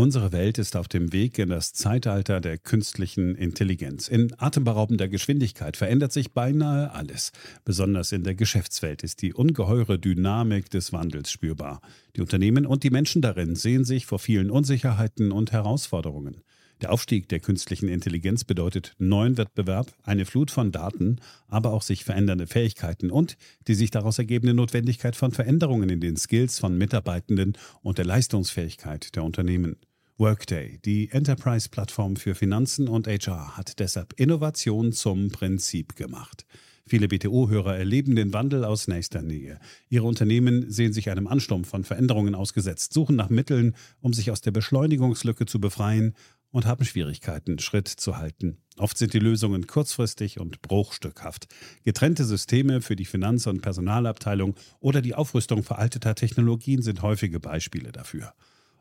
Unsere Welt ist auf dem Weg in das Zeitalter der künstlichen Intelligenz. In atemberaubender Geschwindigkeit verändert sich beinahe alles. Besonders in der Geschäftswelt ist die ungeheure Dynamik des Wandels spürbar. Die Unternehmen und die Menschen darin sehen sich vor vielen Unsicherheiten und Herausforderungen. Der Aufstieg der künstlichen Intelligenz bedeutet neuen Wettbewerb, eine Flut von Daten, aber auch sich verändernde Fähigkeiten und die sich daraus ergebende Notwendigkeit von Veränderungen in den Skills von Mitarbeitenden und der Leistungsfähigkeit der Unternehmen. Workday, die Enterprise-Plattform für Finanzen und HR, hat deshalb Innovation zum Prinzip gemacht. Viele BTO-Hörer erleben den Wandel aus nächster Nähe. Ihre Unternehmen sehen sich einem Ansturm von Veränderungen ausgesetzt, suchen nach Mitteln, um sich aus der Beschleunigungslücke zu befreien und haben Schwierigkeiten, Schritt zu halten. Oft sind die Lösungen kurzfristig und bruchstückhaft. Getrennte Systeme für die Finanz- und Personalabteilung oder die Aufrüstung veralteter Technologien sind häufige Beispiele dafür.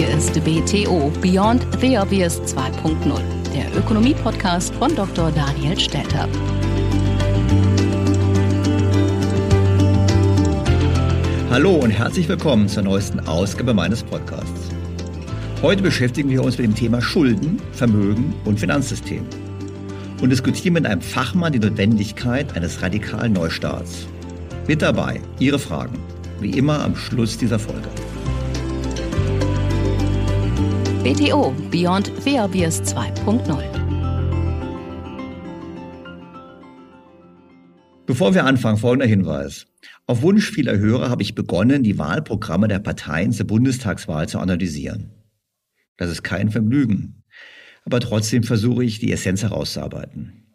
Hier ist BTO Beyond the Obvious 2.0, der Ökonomie-Podcast von Dr. Daniel Stelter. Hallo und herzlich willkommen zur neuesten Ausgabe meines Podcasts. Heute beschäftigen wir uns mit dem Thema Schulden, Vermögen und Finanzsystem und diskutieren mit einem Fachmann die Notwendigkeit eines radikalen Neustarts. Mit dabei Ihre Fragen, wie immer am Schluss dieser Folge. BTO Beyond Obvious 2.0. Bevor wir anfangen, folgender Hinweis. Auf Wunsch vieler Hörer habe ich begonnen, die Wahlprogramme der Parteien zur Bundestagswahl zu analysieren. Das ist kein Vergnügen. Aber trotzdem versuche ich, die Essenz herauszuarbeiten.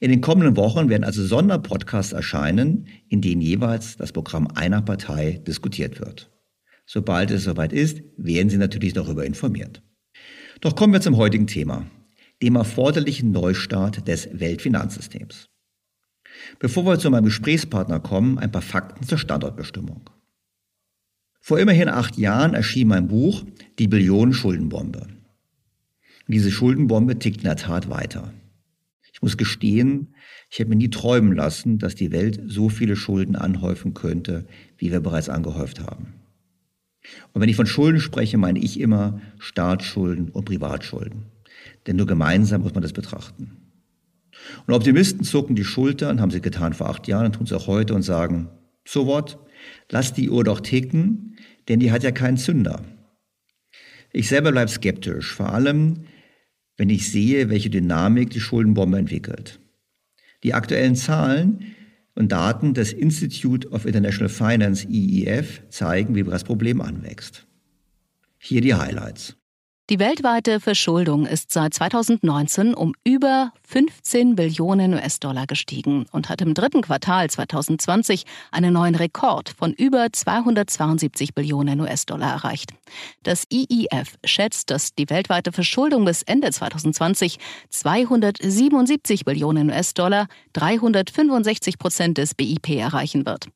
In den kommenden Wochen werden also Sonderpodcasts erscheinen, in denen jeweils das Programm einer Partei diskutiert wird. Sobald es soweit ist, werden Sie natürlich darüber informiert. Doch kommen wir zum heutigen Thema, dem erforderlichen Neustart des Weltfinanzsystems. Bevor wir zu meinem Gesprächspartner kommen, ein paar Fakten zur Standortbestimmung. Vor immerhin acht Jahren erschien mein Buch Die Billionen-Schuldenbombe. Diese Schuldenbombe tickt in der Tat weiter. Ich muss gestehen, ich hätte mir nie träumen lassen, dass die Welt so viele Schulden anhäufen könnte, wie wir bereits angehäuft haben. Und wenn ich von Schulden spreche, meine ich immer Staatsschulden und Privatschulden. Denn nur gemeinsam muss man das betrachten. Und Optimisten zucken die Schultern, haben sie getan vor acht Jahren, tun sie auch heute und sagen, so what, lass die Uhr doch ticken, denn die hat ja keinen Zünder. Ich selber bleibe skeptisch, vor allem, wenn ich sehe, welche Dynamik die Schuldenbombe entwickelt. Die aktuellen Zahlen und Daten des Institute of International Finance IIF zeigen, wie das Problem anwächst. Hier die Highlights. Die weltweite Verschuldung ist seit 2019 um über 15 Billionen US-Dollar gestiegen und hat im dritten Quartal 2020 einen neuen Rekord von über 272 Billionen US-Dollar erreicht. Das IIF schätzt, dass die weltweite Verschuldung bis Ende 2020 277 Billionen US-Dollar, 365 Prozent des BIP erreichen wird.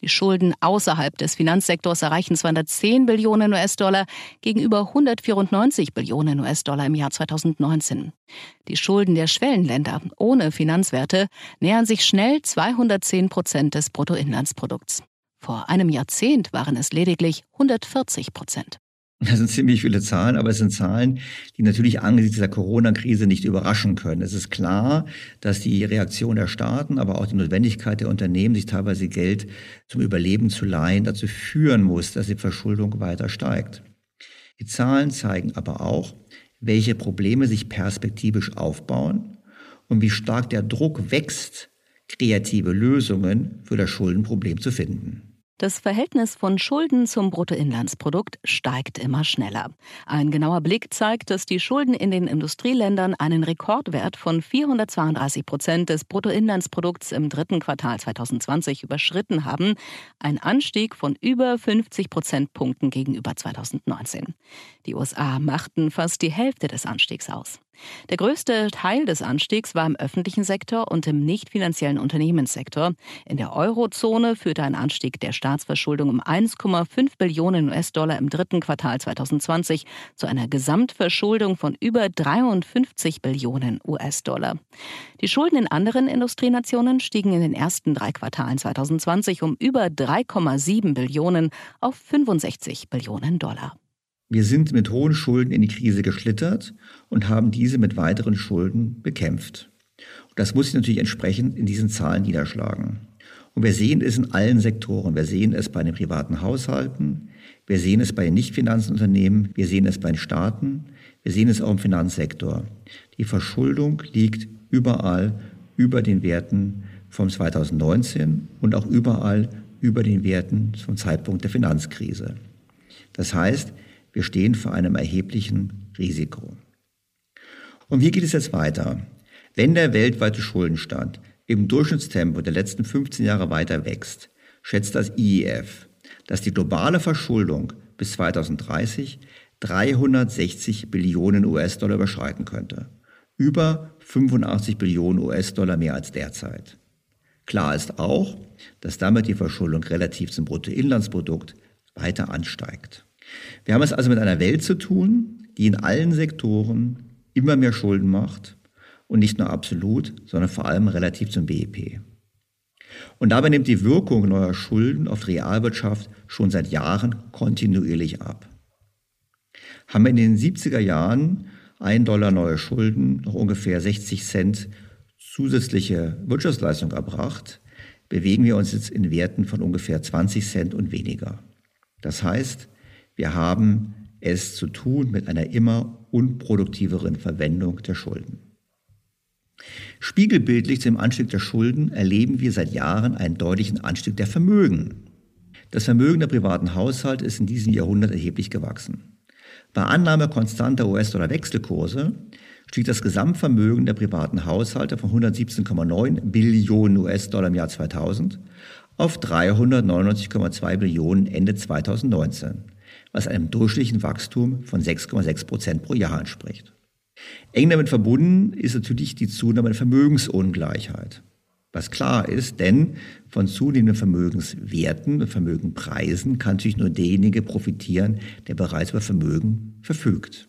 Die Schulden außerhalb des Finanzsektors erreichen 210 Billionen US-Dollar gegenüber 194 Billionen US-Dollar im Jahr 2019. Die Schulden der Schwellenländer ohne Finanzwerte nähern sich schnell 210 Prozent des Bruttoinlandsprodukts. Vor einem Jahrzehnt waren es lediglich 140 Prozent. Das sind ziemlich viele Zahlen, aber es sind Zahlen, die natürlich angesichts dieser Corona-Krise nicht überraschen können. Es ist klar, dass die Reaktion der Staaten, aber auch die Notwendigkeit der Unternehmen, sich teilweise Geld zum Überleben zu leihen, dazu führen muss, dass die Verschuldung weiter steigt. Die Zahlen zeigen aber auch, welche Probleme sich perspektivisch aufbauen und wie stark der Druck wächst, kreative Lösungen für das Schuldenproblem zu finden. Das Verhältnis von Schulden zum Bruttoinlandsprodukt steigt immer schneller. Ein genauer Blick zeigt, dass die Schulden in den Industrieländern einen Rekordwert von 432 Prozent des Bruttoinlandsprodukts im dritten Quartal 2020 überschritten haben, ein Anstieg von über 50 Prozentpunkten gegenüber 2019. Die USA machten fast die Hälfte des Anstiegs aus. Der größte Teil des Anstiegs war im öffentlichen Sektor und im nicht finanziellen Unternehmenssektor. In der Eurozone führte ein Anstieg der Staatsverschuldung um 1,5 Billionen US-Dollar im dritten Quartal 2020 zu einer Gesamtverschuldung von über 53 Billionen US-Dollar. Die Schulden in anderen Industrienationen stiegen in den ersten drei Quartalen 2020 um über 3,7 Billionen auf 65 Billionen Dollar. Wir sind mit hohen Schulden in die Krise geschlittert und haben diese mit weiteren Schulden bekämpft. Und das muss sich natürlich entsprechend in diesen Zahlen niederschlagen. Und wir sehen es in allen Sektoren. Wir sehen es bei den privaten Haushalten, wir sehen es bei den Nichtfinanzunternehmen, wir sehen es bei den Staaten, wir sehen es auch im Finanzsektor. Die Verschuldung liegt überall über den Werten vom 2019 und auch überall über den Werten zum Zeitpunkt der Finanzkrise. Das heißt, wir stehen vor einem erheblichen Risiko. Und wie geht es jetzt weiter? Wenn der weltweite Schuldenstand im Durchschnittstempo der letzten 15 Jahre weiter wächst, schätzt das IEF, dass die globale Verschuldung bis 2030 360 Billionen US-Dollar überschreiten könnte. Über 85 Billionen US-Dollar mehr als derzeit. Klar ist auch, dass damit die Verschuldung relativ zum Bruttoinlandsprodukt weiter ansteigt. Wir haben es also mit einer Welt zu tun, die in allen Sektoren immer mehr Schulden macht und nicht nur absolut, sondern vor allem relativ zum BIP. Und dabei nimmt die Wirkung neuer Schulden auf die Realwirtschaft schon seit Jahren kontinuierlich ab. Haben wir in den 70er Jahren ein Dollar neue Schulden noch ungefähr 60 Cent zusätzliche Wirtschaftsleistung erbracht, bewegen wir uns jetzt in Werten von ungefähr 20 Cent und weniger. Das heißt, wir haben es zu tun mit einer immer unproduktiveren Verwendung der Schulden. Spiegelbildlich zum Anstieg der Schulden erleben wir seit Jahren einen deutlichen Anstieg der Vermögen. Das Vermögen der privaten Haushalte ist in diesem Jahrhundert erheblich gewachsen. Bei Annahme konstanter US-Dollar-Wechselkurse stieg das Gesamtvermögen der privaten Haushalte von 117,9 Billionen US-Dollar im Jahr 2000 auf 399,2 Billionen Ende 2019 was einem durchschnittlichen Wachstum von 6,6 Prozent pro Jahr entspricht. Eng damit verbunden ist natürlich die Zunahme der Vermögensungleichheit. Was klar ist, denn von zunehmenden Vermögenswerten und Vermögenpreisen kann natürlich nur derjenige profitieren, der bereits über Vermögen verfügt.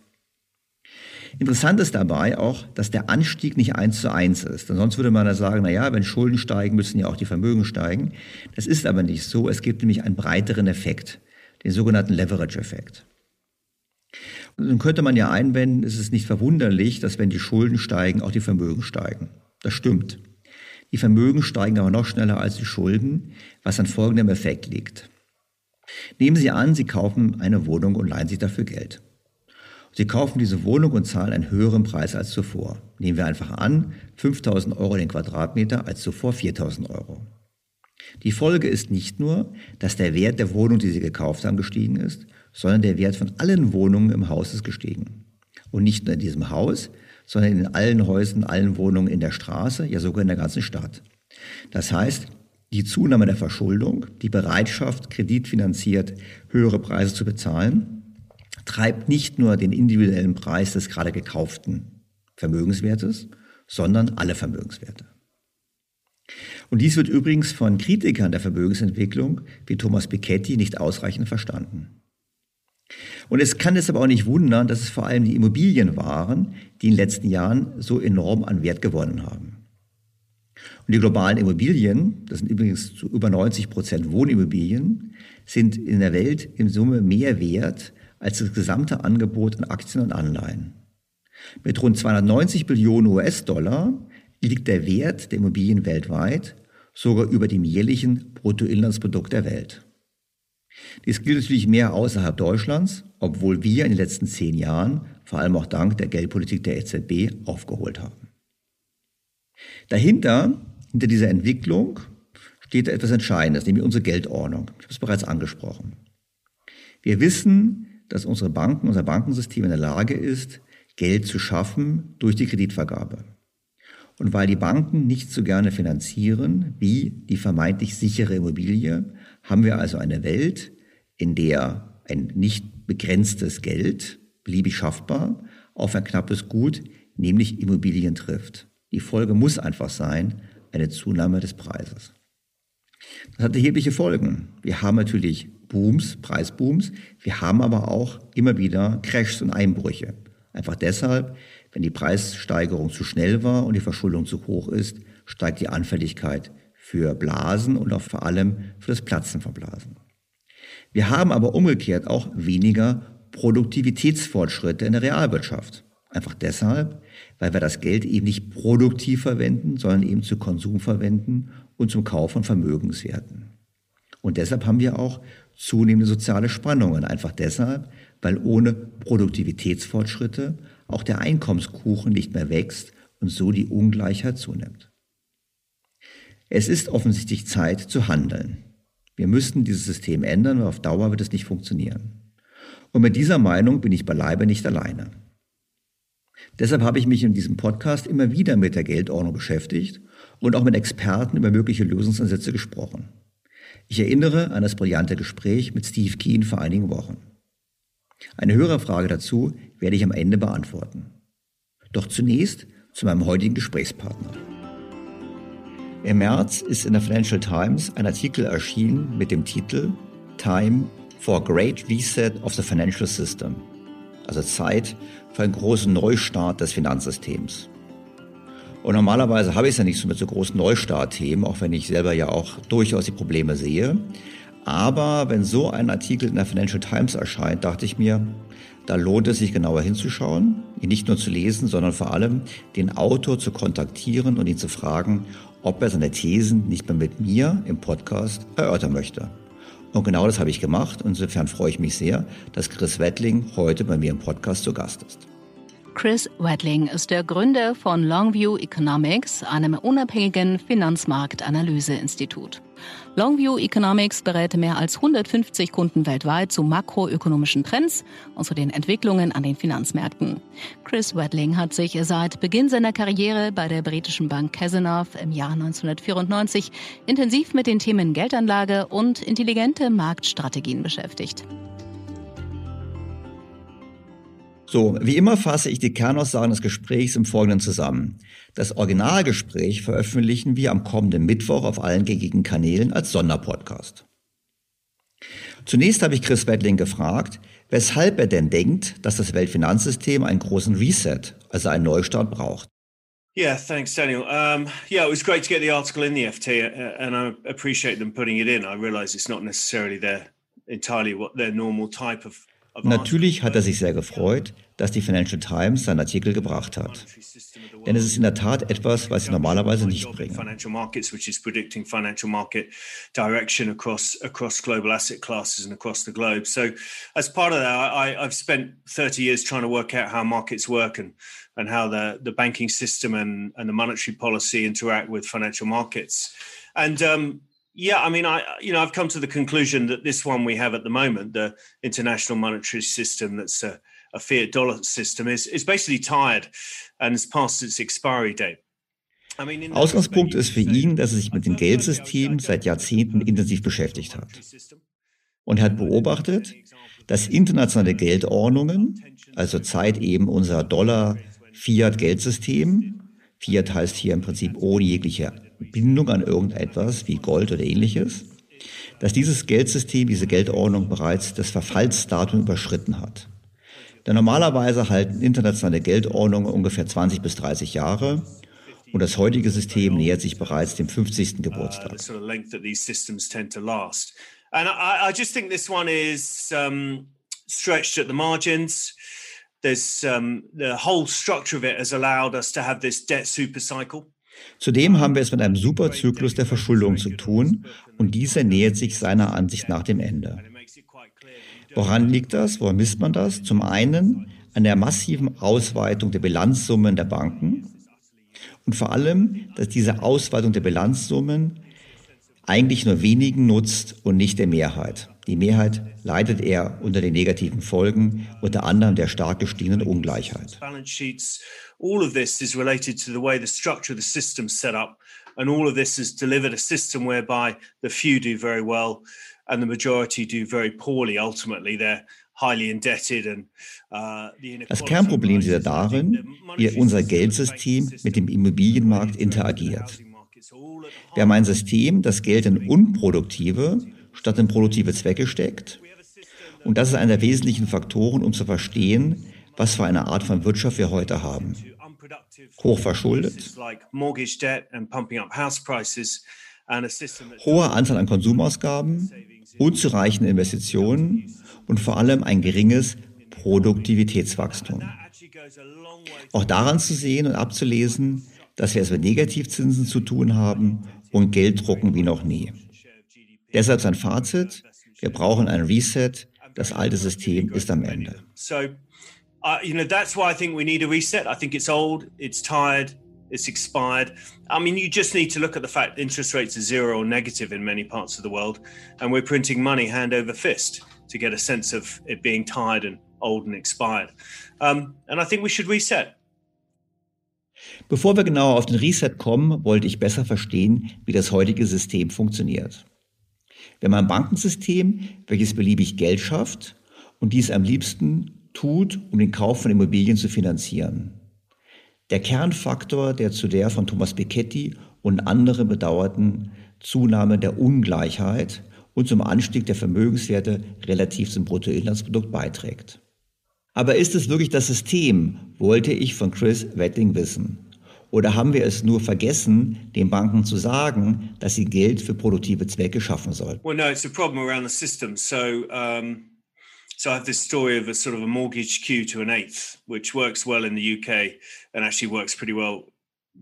Interessant ist dabei auch, dass der Anstieg nicht eins zu eins ist. Denn sonst würde man ja sagen, na ja, wenn Schulden steigen, müssen ja auch die Vermögen steigen. Das ist aber nicht so. Es gibt nämlich einen breiteren Effekt den sogenannten Leverage-Effekt. Nun könnte man ja einwenden, es ist nicht verwunderlich, dass wenn die Schulden steigen, auch die Vermögen steigen. Das stimmt. Die Vermögen steigen aber noch schneller als die Schulden, was an folgendem Effekt liegt. Nehmen Sie an, Sie kaufen eine Wohnung und leihen sich dafür Geld. Sie kaufen diese Wohnung und zahlen einen höheren Preis als zuvor. Nehmen wir einfach an, 5000 Euro den Quadratmeter als zuvor 4000 Euro. Die Folge ist nicht nur, dass der Wert der Wohnung, die Sie gekauft haben, gestiegen ist, sondern der Wert von allen Wohnungen im Haus ist gestiegen. Und nicht nur in diesem Haus, sondern in allen Häusern, allen Wohnungen in der Straße, ja sogar in der ganzen Stadt. Das heißt, die Zunahme der Verschuldung, die Bereitschaft, kreditfinanziert höhere Preise zu bezahlen, treibt nicht nur den individuellen Preis des gerade gekauften Vermögenswertes, sondern alle Vermögenswerte. Und dies wird übrigens von Kritikern der Vermögensentwicklung wie Thomas Piketty nicht ausreichend verstanden. Und es kann es aber auch nicht wundern, dass es vor allem die Immobilien waren, die in den letzten Jahren so enorm an Wert gewonnen haben. Und die globalen Immobilien, das sind übrigens zu über 90 Prozent Wohnimmobilien, sind in der Welt in Summe mehr wert als das gesamte Angebot an Aktien und Anleihen. Mit rund 290 Billionen US-Dollar liegt der Wert der Immobilien weltweit sogar über dem jährlichen Bruttoinlandsprodukt der Welt. Dies gilt natürlich mehr außerhalb Deutschlands, obwohl wir in den letzten zehn Jahren, vor allem auch dank der Geldpolitik der EZB, aufgeholt haben. Dahinter, hinter dieser Entwicklung, steht etwas Entscheidendes, nämlich unsere Geldordnung. Ich habe es bereits angesprochen. Wir wissen, dass unsere Banken, unser Bankensystem in der Lage ist, Geld zu schaffen durch die Kreditvergabe. Und weil die Banken nicht so gerne finanzieren wie die vermeintlich sichere Immobilie, haben wir also eine Welt, in der ein nicht begrenztes Geld, beliebig schaffbar, auf ein knappes Gut, nämlich Immobilien trifft. Die Folge muss einfach sein, eine Zunahme des Preises. Das hat erhebliche Folgen. Wir haben natürlich Booms, Preisbooms, wir haben aber auch immer wieder Crashs und Einbrüche. Einfach deshalb, wenn die Preissteigerung zu schnell war und die Verschuldung zu hoch ist, steigt die Anfälligkeit für Blasen und auch vor allem für das Platzen von Blasen. Wir haben aber umgekehrt auch weniger Produktivitätsfortschritte in der Realwirtschaft. Einfach deshalb, weil wir das Geld eben nicht produktiv verwenden, sondern eben zu Konsum verwenden und zum Kauf von Vermögenswerten. Und deshalb haben wir auch zunehmende soziale Spannungen. Einfach deshalb, weil ohne Produktivitätsfortschritte auch der Einkommenskuchen nicht mehr wächst und so die Ungleichheit zunimmt. Es ist offensichtlich Zeit zu handeln. Wir müssten dieses System ändern, weil auf Dauer wird es nicht funktionieren. Und mit dieser Meinung bin ich beileibe nicht alleine. Deshalb habe ich mich in diesem Podcast immer wieder mit der Geldordnung beschäftigt und auch mit Experten über mögliche Lösungsansätze gesprochen. Ich erinnere an das brillante Gespräch mit Steve Keen vor einigen Wochen. Eine Hörerfrage dazu werde ich am Ende beantworten. Doch zunächst zu meinem heutigen Gesprächspartner. Im März ist in der Financial Times ein Artikel erschienen mit dem Titel Time for Great Reset of the Financial System, also Zeit für einen großen Neustart des Finanzsystems. Und normalerweise habe ich es ja nicht so mit so großen Neustart-Themen, auch wenn ich selber ja auch durchaus die Probleme sehe. Aber wenn so ein Artikel in der Financial Times erscheint, dachte ich mir, da lohnt es sich genauer hinzuschauen, ihn nicht nur zu lesen, sondern vor allem den Autor zu kontaktieren und ihn zu fragen, ob er seine Thesen nicht mehr mit mir im Podcast erörtern möchte. Und genau das habe ich gemacht. Insofern freue ich mich sehr, dass Chris Wettling heute bei mir im Podcast zu Gast ist. Chris Wedling ist der Gründer von Longview Economics, einem unabhängigen Finanzmarktanalyseinstitut. Longview Economics berät mehr als 150 Kunden weltweit zu makroökonomischen Trends und zu den Entwicklungen an den Finanzmärkten. Chris Wedling hat sich seit Beginn seiner Karriere bei der britischen Bank Cazenove im Jahr 1994 intensiv mit den Themen Geldanlage und intelligente Marktstrategien beschäftigt. So, wie immer fasse ich die Kernaussagen des Gesprächs im Folgenden zusammen. Das Originalgespräch veröffentlichen wir am kommenden Mittwoch auf allen gängigen Kanälen als Sonderpodcast. Zunächst habe ich Chris Wettling gefragt, weshalb er denn denkt, dass das Weltfinanzsystem einen großen Reset, also einen Neustart braucht. Yeah, thanks, Daniel. Um, yeah, it was great to get the article in the FT, uh, and I appreciate them putting it in. I realize it's not necessarily their entirely what their normal type of Natürlich hat er sich sehr gefreut, dass die Financial Times seinen Artikel gebracht hat. Denn es ist in der Tat etwas, was sie normalerweise nicht bringen. Financial markets, which is predicting financial market direction across across global asset classes and across the globe. So, as part of that, I, I've spent 30 years trying to work out how markets work and and how the the banking system and and the monetary policy interact with financial markets. And um, yeah, I mean, I you know I've come to the conclusion that this one we have at the moment, the international monetary system, that's a, a fiat dollar system, is is basically tired and has passed its expiry date. Ausgangspunkt ist für ihn, dass er sich mit dem Geldsystem seit Jahrzehnten intensiv beschäftigt hat. Und er hat beobachtet, dass internationale Geldordnungen, also Zeit eben unser Dollar-Fiat-Geldsystem, Fiat heißt hier im Prinzip ohne jegliche Bindung an irgendetwas wie Gold oder ähnliches, dass dieses Geldsystem, diese Geldordnung bereits das Verfallsdatum überschritten hat. Denn normalerweise halten internationale Geldordnungen ungefähr 20 bis 30 Jahre und das heutige System nähert sich bereits dem 50. Geburtstag. And Zudem haben wir es mit einem Superzyklus der Verschuldung zu tun und dieser nähert sich seiner Ansicht nach dem Ende. Woran liegt das? Woran misst man das? Zum einen an der massiven Ausweitung der Bilanzsummen der Banken und vor allem, dass diese Ausweitung der Bilanzsummen eigentlich nur wenigen nutzt und nicht der Mehrheit. Die Mehrheit leidet eher unter den negativen Folgen, unter anderem der stark gestiegenen Ungleichheit. All of this is related to the way the structure of the system set up, and all of this has delivered a system whereby the few do very well and the majority do very poorly. Ultimately, they're uh, das Kernproblem liegt darin, wie unser Geldsystem mit dem Immobilienmarkt interagiert. Wir haben ein System, das Geld in unproduktive statt in produktive Zwecke steckt. Und das ist einer der wesentlichen Faktoren, um zu verstehen, was für eine Art von Wirtschaft wir heute haben. Hochverschuldet, hohe Anzahl an Konsumausgaben, unzureichende Investitionen und vor allem ein geringes Produktivitätswachstum. Auch daran zu sehen und abzulesen, dass wir es mit Negativzinsen zu tun haben und Geld drucken wie noch nie. Deshalb sein Fazit, wir brauchen ein Reset, das alte System ist am Ende. Uh, you know, that's why I think we need a reset. I think it's old, it's tired, it's expired. I mean, you just need to look at the fact interest rates are zero or negative in many parts of the world, and we're printing money hand over fist to get a sense of it being tired and old and expired. Um, and I think we should reset. Bevor wir genauer auf den Reset kommen, wollte ich besser verstehen, wie das heutige System funktioniert. Wir haben ein Bankensystem, welches beliebig Geld schafft und dies am liebsten tut, um den Kauf von Immobilien zu finanzieren. Der Kernfaktor, der zu der von Thomas Piketty und anderen bedauerten Zunahme der Ungleichheit und zum Anstieg der Vermögenswerte relativ zum Bruttoinlandsprodukt beiträgt. Aber ist es wirklich das System, wollte ich von Chris Wetting wissen. Oder haben wir es nur vergessen, den Banken zu sagen, dass sie Geld für produktive Zwecke schaffen sollten? Well, no, it's a problem around the system. So, um So I have this story of a sort of a mortgage queue to an eighth, which works well in the UK and actually works pretty well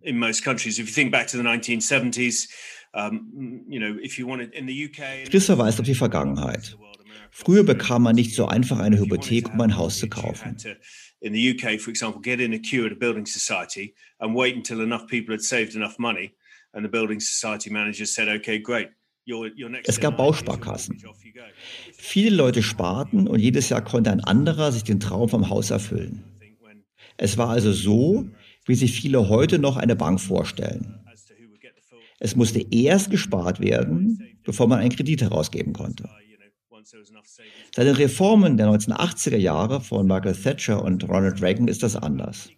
in most countries. If you think back to the 1970s, um, you know, if you wanted in the UK. Chris verweist auf die Vergangenheit. Früher bekam man nicht so einfach eine Hypothek, um ein Haus zu kaufen. In the UK, for example, get in a queue at a building society and wait until enough people had saved enough money, and the building society manager said, "Okay, great, es gab Bausparkassen. Viele Leute sparten und jedes Jahr konnte ein anderer sich den Traum vom Haus erfüllen. Es war also so, wie sich viele heute noch eine Bank vorstellen. Es musste erst gespart werden, bevor man einen Kredit herausgeben konnte. Seit den Reformen der 1980er Jahre von Margaret Thatcher und Ronald Reagan ist das anders.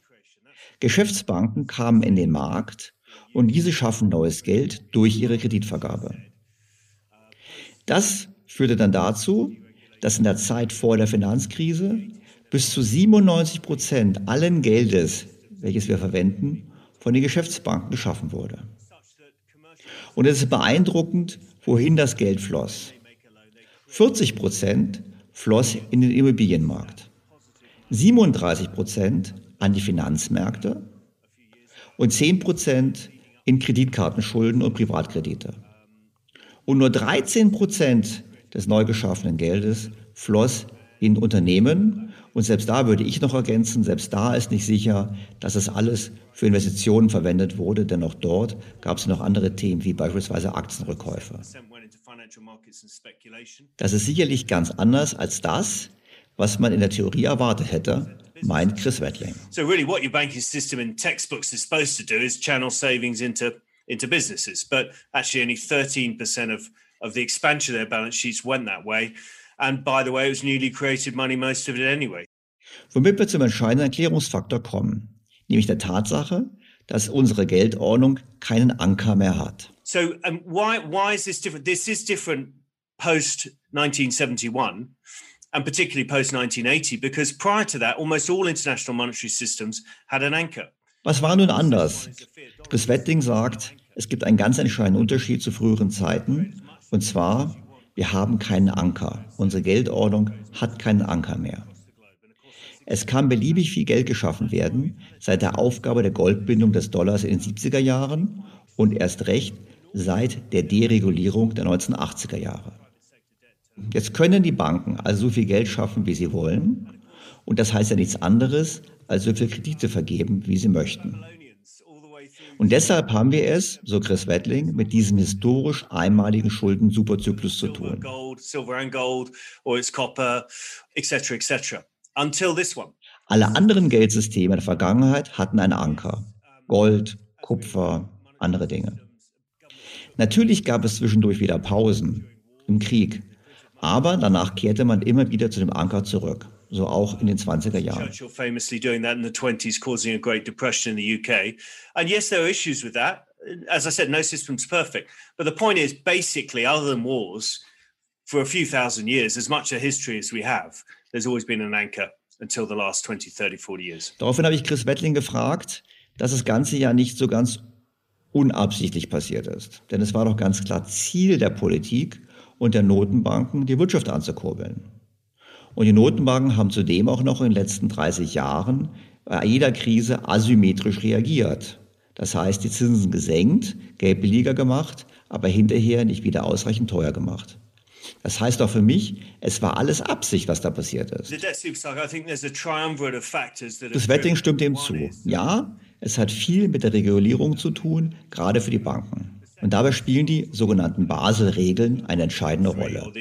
Geschäftsbanken kamen in den Markt und diese schaffen neues Geld durch ihre Kreditvergabe. Das führte dann dazu, dass in der Zeit vor der Finanzkrise bis zu 97 Prozent allen Geldes, welches wir verwenden, von den Geschäftsbanken geschaffen wurde. Und es ist beeindruckend, wohin das Geld floss. 40 Prozent floss in den Immobilienmarkt, 37 Prozent an die Finanzmärkte und 10 Prozent in Kreditkartenschulden und Privatkredite. Und nur 13 Prozent des neu geschaffenen Geldes floss in Unternehmen. Und selbst da würde ich noch ergänzen, selbst da ist nicht sicher, dass es alles für Investitionen verwendet wurde, denn auch dort gab es noch andere Themen wie beispielsweise Aktienrückkäufe. Das ist sicherlich ganz anders als das, was man in der Theorie erwartet hätte, meint Chris Wettling. So really what your banking system in textbooks is supposed to do is channel savings into into businesses. But actually, only 13% of, of the expansion of their balance sheets went that way. And by the way, it was newly created money, most of it anyway. Womit wir zum entscheidenden Erklärungsfaktor kommen, nämlich der Tatsache, dass unsere Geldordnung keinen Anker mehr hat. So um, why why is this different? This is different post 1971 and particularly post 1980 because prior to that almost all international monetary systems had an anchor. Was war nun anders? Chris Wetting sagt, es gibt einen ganz entscheidenden Unterschied zu früheren Zeiten und zwar wir haben keinen Anker. Unsere Geldordnung hat keinen Anker mehr. Es kann beliebig viel Geld geschaffen werden seit der Aufgabe der Goldbindung des Dollars in den 70er Jahren und erst recht seit der Deregulierung der 1980er Jahre. Jetzt können die Banken also so viel Geld schaffen, wie sie wollen. Und das heißt ja nichts anderes, als so viel Kredite vergeben, wie sie möchten. Und deshalb haben wir es, so Chris Wettling, mit diesem historisch einmaligen Schulden-Superzyklus zu tun. Alle anderen Geldsysteme der Vergangenheit hatten einen Anker. Gold, Kupfer, andere Dinge. Natürlich gab es zwischendurch wieder Pausen im Krieg, aber danach kehrte man immer wieder zu dem Anker zurück, so auch in den 20er Jahren. Churchill famously doing that in the 20s, causing a Great Depression in the UK. And yes, there are issues with that. As I said, no system's perfect. But the point is, basically, other than wars, for a few thousand years, as much a history as we have, there's always been an anchor until the last 20, 30, 40 years. Daraufhin habe ich Chris Wettling gefragt, dass das Ganze ja nicht so ganz unabsichtlich passiert ist. Denn es war doch ganz klar Ziel der Politik und der Notenbanken, die Wirtschaft anzukurbeln. Und die Notenbanken haben zudem auch noch in den letzten 30 Jahren bei jeder Krise asymmetrisch reagiert. Das heißt, die Zinsen gesenkt, Geld billiger gemacht, aber hinterher nicht wieder ausreichend teuer gemacht. Das heißt auch für mich, es war alles Absicht, was da passiert ist. Das Wetting stimmt dem zu. Ja, es hat viel mit der Regulierung zu tun, gerade für die Banken. Und dabei spielen die sogenannten Basel-Regeln eine entscheidende Rolle.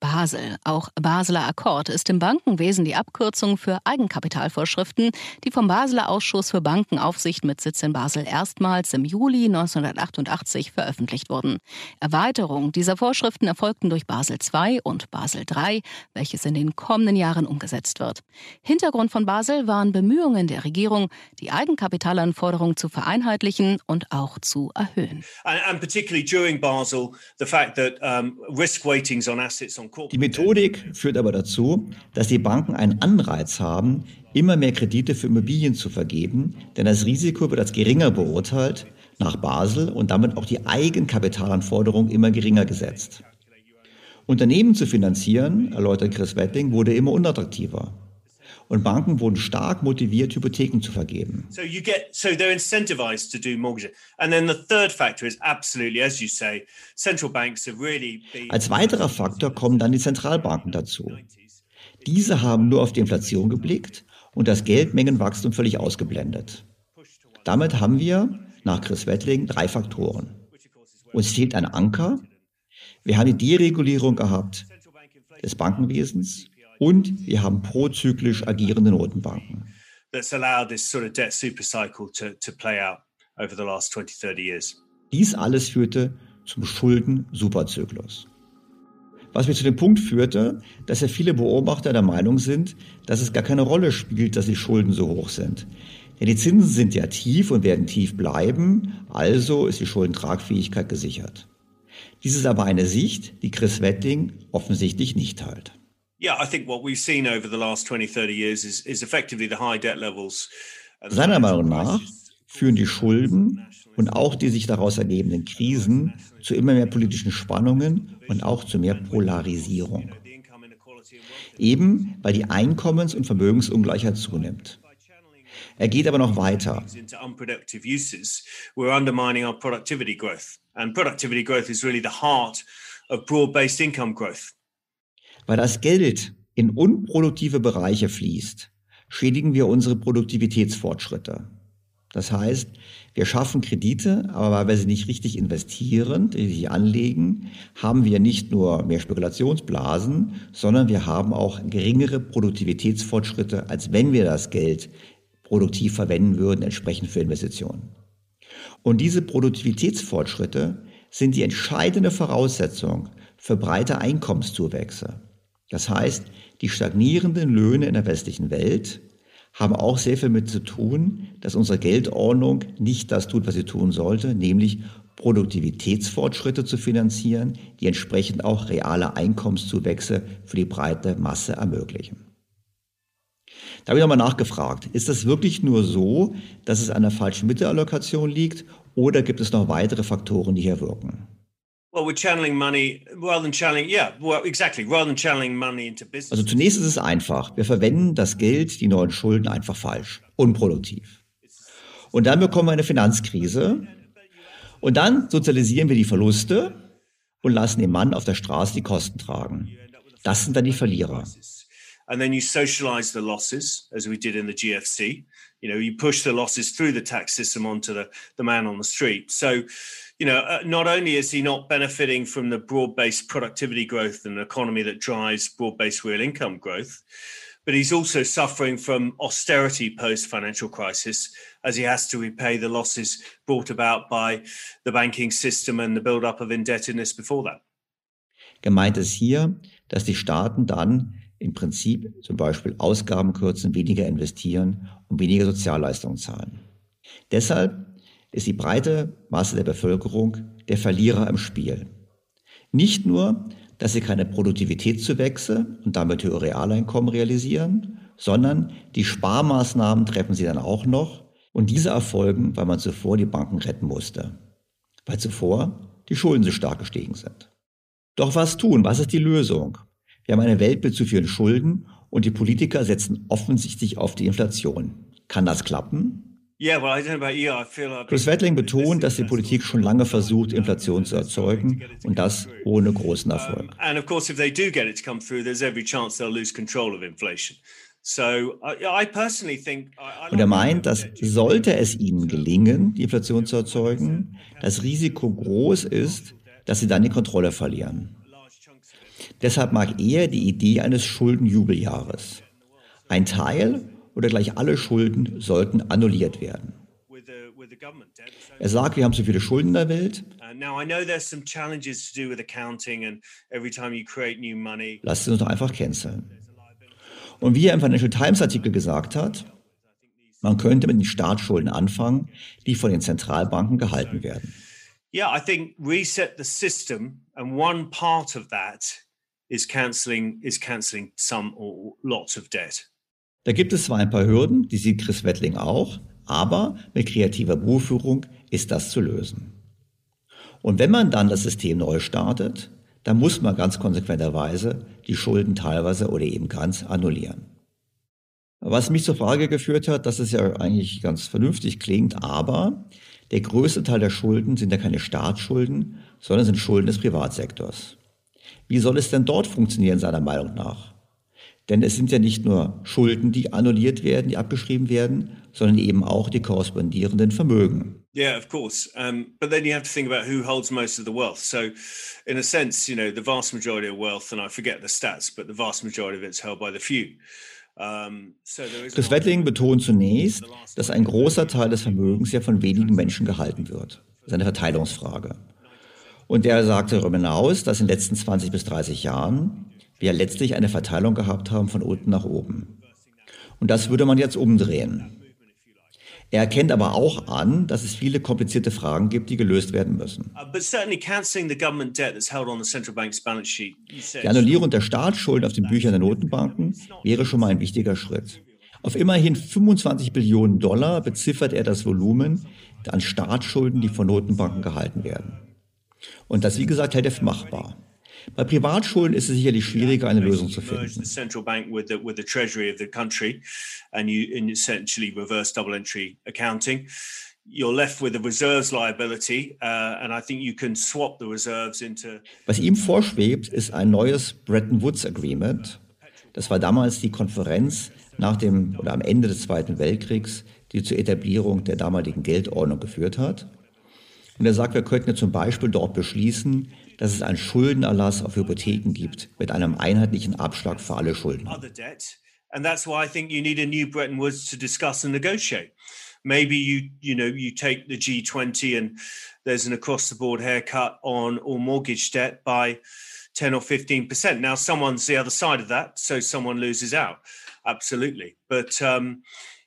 Basel, auch Basler Akkord, ist im Bankenwesen die Abkürzung für Eigenkapitalvorschriften, die vom Basler Ausschuss für Bankenaufsicht mit Sitz in Basel erstmals im Juli 1988 veröffentlicht wurden. Erweiterung dieser Vorschriften erfolgten durch Basel II und Basel III, welches in den kommenden Jahren umgesetzt wird. Hintergrund von Basel waren Bemühungen der Regierung, die Eigenkapitalanforderungen zu vereinheitlichen und auch zu erhöhen. And, and particularly during Basel, the fact that um, risk weightings on assets on die Methodik führt aber dazu, dass die Banken einen Anreiz haben, immer mehr Kredite für Immobilien zu vergeben, denn das Risiko wird als geringer beurteilt nach Basel und damit auch die Eigenkapitalanforderung immer geringer gesetzt. Unternehmen zu finanzieren, erläutert Chris Wetting, wurde immer unattraktiver und Banken wurden stark motiviert, Hypotheken zu vergeben. So you get so they're incentivized to do mortgages. And then the third factor is absolutely as you say, central banks have really Als weiterer Faktor kommen dann die Zentralbanken dazu. Diese haben nur auf die Inflation geblickt und das Geldmengenwachstum völlig ausgeblendet. Damit haben wir nach Chris Wettling drei Faktoren. Uns fehlt ein Anker. Wir haben die Deregulierung gehabt des Bankenwesens und wir haben prozyklisch agierende Notenbanken. Dies alles führte zum Schulden-Superzyklus. Was mir zu dem Punkt führte, dass ja viele Beobachter der Meinung sind, dass es gar keine Rolle spielt, dass die Schulden so hoch sind. Denn die Zinsen sind ja tief und werden tief bleiben, also ist die Schuldentragfähigkeit gesichert. Dies ist aber eine Sicht, die Chris Wettling offensichtlich nicht teilt. Seiner Meinung nach führen die Schulden und auch die sich daraus ergebenden Krisen zu immer mehr politischen Spannungen und auch zu mehr Polarisierung. Eben weil die Einkommens- und Vermögensungleichheit zunimmt. Er geht aber noch weiter. And productivity growth is really the heart of broad-based income growth. Weil das Geld in unproduktive Bereiche fließt, schädigen wir unsere Produktivitätsfortschritte. Das heißt, wir schaffen Kredite, aber weil wir sie nicht richtig investieren, die sie anlegen, haben wir nicht nur mehr Spekulationsblasen, sondern wir haben auch geringere Produktivitätsfortschritte, als wenn wir das Geld produktiv verwenden würden, entsprechend für Investitionen. Und diese Produktivitätsfortschritte sind die entscheidende Voraussetzung für breite Einkommenszuwächse. Das heißt, die stagnierenden Löhne in der westlichen Welt haben auch sehr viel mit zu tun, dass unsere Geldordnung nicht das tut, was sie tun sollte, nämlich Produktivitätsfortschritte zu finanzieren, die entsprechend auch reale Einkommenszuwächse für die breite Masse ermöglichen. Da habe ich nochmal nachgefragt, ist das wirklich nur so, dass es an der falschen Mittelallokation liegt oder gibt es noch weitere Faktoren, die hier wirken? Also zunächst ist es einfach. Wir verwenden das Geld, die neuen Schulden einfach falsch, unproduktiv. Und dann bekommen wir eine Finanzkrise und dann sozialisieren wir die Verluste und lassen den Mann auf der Straße die Kosten tragen. Das sind dann die Verlierer. And then you socialize the losses, as we did in the GFC. You know, you push the losses through the tax system onto the, the man on the street. So, you know, uh, not only is he not benefiting from the broad based productivity growth and economy that drives broad based real income growth, but he's also suffering from austerity post financial crisis as he has to repay the losses brought about by the banking system and the build up of indebtedness before that. Gemeint ist hier, dass die Staaten dann im Prinzip zum Beispiel Ausgaben kürzen, weniger investieren und weniger Sozialleistungen zahlen. Deshalb ist die breite Masse der Bevölkerung der Verlierer im Spiel. Nicht nur, dass sie keine Produktivitätszuwächse und damit höhere Realeinkommen realisieren, sondern die Sparmaßnahmen treffen sie dann auch noch und diese erfolgen, weil man zuvor die Banken retten musste, weil zuvor die Schulden so stark gestiegen sind. Doch was tun? Was ist die Lösung? Wir haben eine Welt mit zu vielen Schulden und die Politiker setzen offensichtlich auf die Inflation. Kann das klappen? Chris Wettling betont, dass die Politik schon lange versucht, Inflation zu erzeugen und das ohne großen Erfolg. Und er meint, dass sollte es ihnen gelingen, die Inflation zu erzeugen, das Risiko groß ist, dass sie dann die Kontrolle verlieren. Deshalb mag er die Idee eines Schuldenjubeljahres. Ein Teil oder gleich alle Schulden sollten annulliert werden. Er sagt, wir haben zu viele Schulden in der Welt. Lasst uns doch einfach canceln. Und wie er im Financial Times Artikel gesagt hat, man könnte mit den Staatsschulden anfangen, die von den Zentralbanken gehalten werden. Yeah, I think reset the system and one part of that is canceling is canceling some or lots of debt. Da gibt es zwar ein paar Hürden, die sieht Chris Wettling auch, aber mit kreativer Buchführung ist das zu lösen. Und wenn man dann das System neu startet, dann muss man ganz konsequenterweise die Schulden teilweise oder eben ganz annullieren. Was mich zur Frage geführt hat, dass es ja eigentlich ganz vernünftig klingt, aber der größte Teil der Schulden sind ja keine Staatsschulden, sondern sind Schulden des Privatsektors. Wie soll es denn dort funktionieren, seiner Meinung nach? Denn es sind ja nicht nur Schulden, die annulliert werden, die abgeschrieben werden, sondern eben auch die korrespondierenden Vermögen. Yeah, of course. Um, but then you have to think about who holds most of the wealth. So, in a sense, you know, the vast majority of wealth, and I forget the stats, but the vast majority of it's held by the few. Chris Wettling betont zunächst, dass ein großer Teil des Vermögens ja von wenigen Menschen gehalten wird. Das ist eine Verteilungsfrage. Und er sagte darüber hinaus, dass in den letzten 20 bis 30 Jahren wir letztlich eine Verteilung gehabt haben von unten nach oben. Und das würde man jetzt umdrehen. Er erkennt aber auch an, dass es viele komplizierte Fragen gibt, die gelöst werden müssen. Uh, die Annullierung der Staatsschulden auf den Büchern der Notenbanken wäre schon mal ein wichtiger Schritt. Auf immerhin 25 Billionen Dollar beziffert er das Volumen an Staatsschulden, die von Notenbanken gehalten werden. Und das, wie gesagt, hält er für machbar. Bei Privatschulden ist es sicherlich schwieriger, eine Lösung zu finden. you're left with a reserves liability, uh, and I think you can swap the reserves into. Was ihm vorschwebt, ist ein neues Bretton Woods Agreement. Das war damals die Konferenz nach dem oder am Ende des Zweiten Weltkriegs, die zur Etablierung der damaligen Geldordnung geführt hat. Und er sagt, wir könnten ja zum Beispiel dort beschließen, dass es einen Schuldenerlass auf Hypotheken gibt mit einem einheitlichen Abschlag für alle Schulden. And that's why I think you need a new Bretton Woods to discuss and negotiate. Maybe you, you know, you take the G20 and there's an across the board haircut on all mortgage debt by 10 or 15%. Now someone's the other side of that, so someone loses out. absolutely. But um,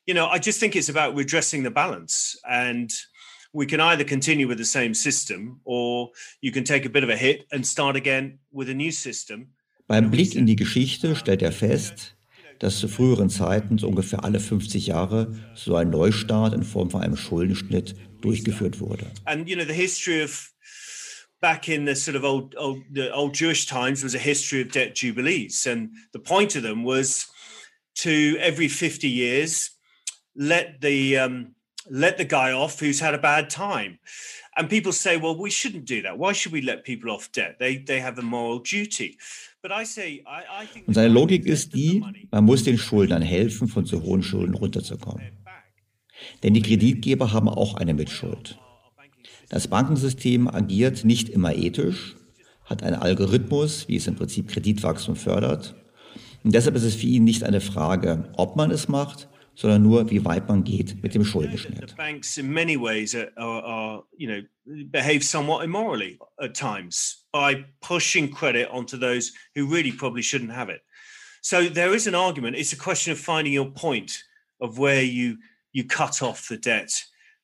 you know, I just think it's about redressing the balance and we can either continue with the same system or you can take a bit of a hit and start again with a new system. Beim Blick in die Geschichte stellt er fest, dass zu früheren Zeiten so ungefähr alle 50 Jahre so ein Neustart in Form von einem Schuldenschnitt durchgeführt wurde. And you know the history of back in the sort of old old the old Jewish times was a history of debt jubilees and the point of them was to every 50 years let the um, let the guy off who's had a bad time. And people say, well, we shouldn't do that. Why should we let people off debt? They, they have a moral duty. But I say, I, I think Und seine Logik ist die, man muss den Schuldnern helfen, von zu hohen Schulden runterzukommen. Denn die Kreditgeber haben auch eine Mitschuld. Das Bankensystem agiert nicht immer ethisch, hat einen Algorithmus, wie es im Prinzip Kreditwachstum fördert. Und deshalb ist es für ihn nicht eine Frage, ob man es macht, sondern nur, wie weit man geht mit dem Schuldenschnitt. banks in many ways are, you know behave somewhat immorally at times by pushing credit onto those who really probably shouldn't have it. So there is an argument. It's a question of finding your point of where you you cut off the debt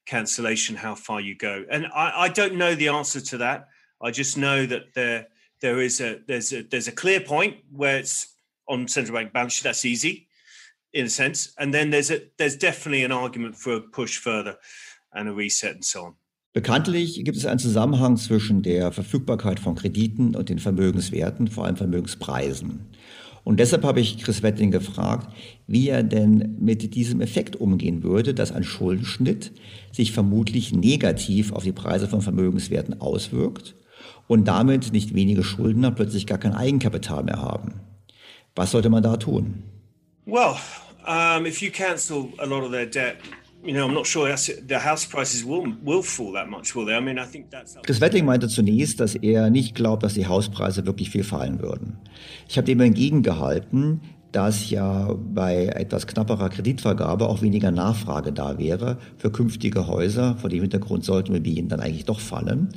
cancellation, how far you go. And I, I don't know the answer to that. I just know that there there is a there's a there's a clear point where it's on central bank balance sheet. That's easy in a sense. And then there's a there's definitely an argument for a push further and a reset and so on. Bekanntlich gibt es einen Zusammenhang zwischen der Verfügbarkeit von Krediten und den Vermögenswerten, vor allem Vermögenspreisen. Und deshalb habe ich Chris Wetting gefragt, wie er denn mit diesem Effekt umgehen würde, dass ein Schuldenschnitt sich vermutlich negativ auf die Preise von Vermögenswerten auswirkt und damit nicht wenige Schuldner plötzlich gar kein Eigenkapital mehr haben. Was sollte man da tun? Well, um, if you cancel a lot of their debt, you know, I'm not sure the house prices will will fall that much, will they? I mean, I think that's. Chris Wetting meinte zunächst, dass er nicht glaubt, dass die Hauspreise wirklich viel fallen würden. Ich habe dem entgegengehalten, dass ja bei etwas knapperer Kreditvergabe auch weniger Nachfrage da wäre für künftige Häuser. Vor dem Hintergrund sollten Immobilien dann eigentlich doch fallen.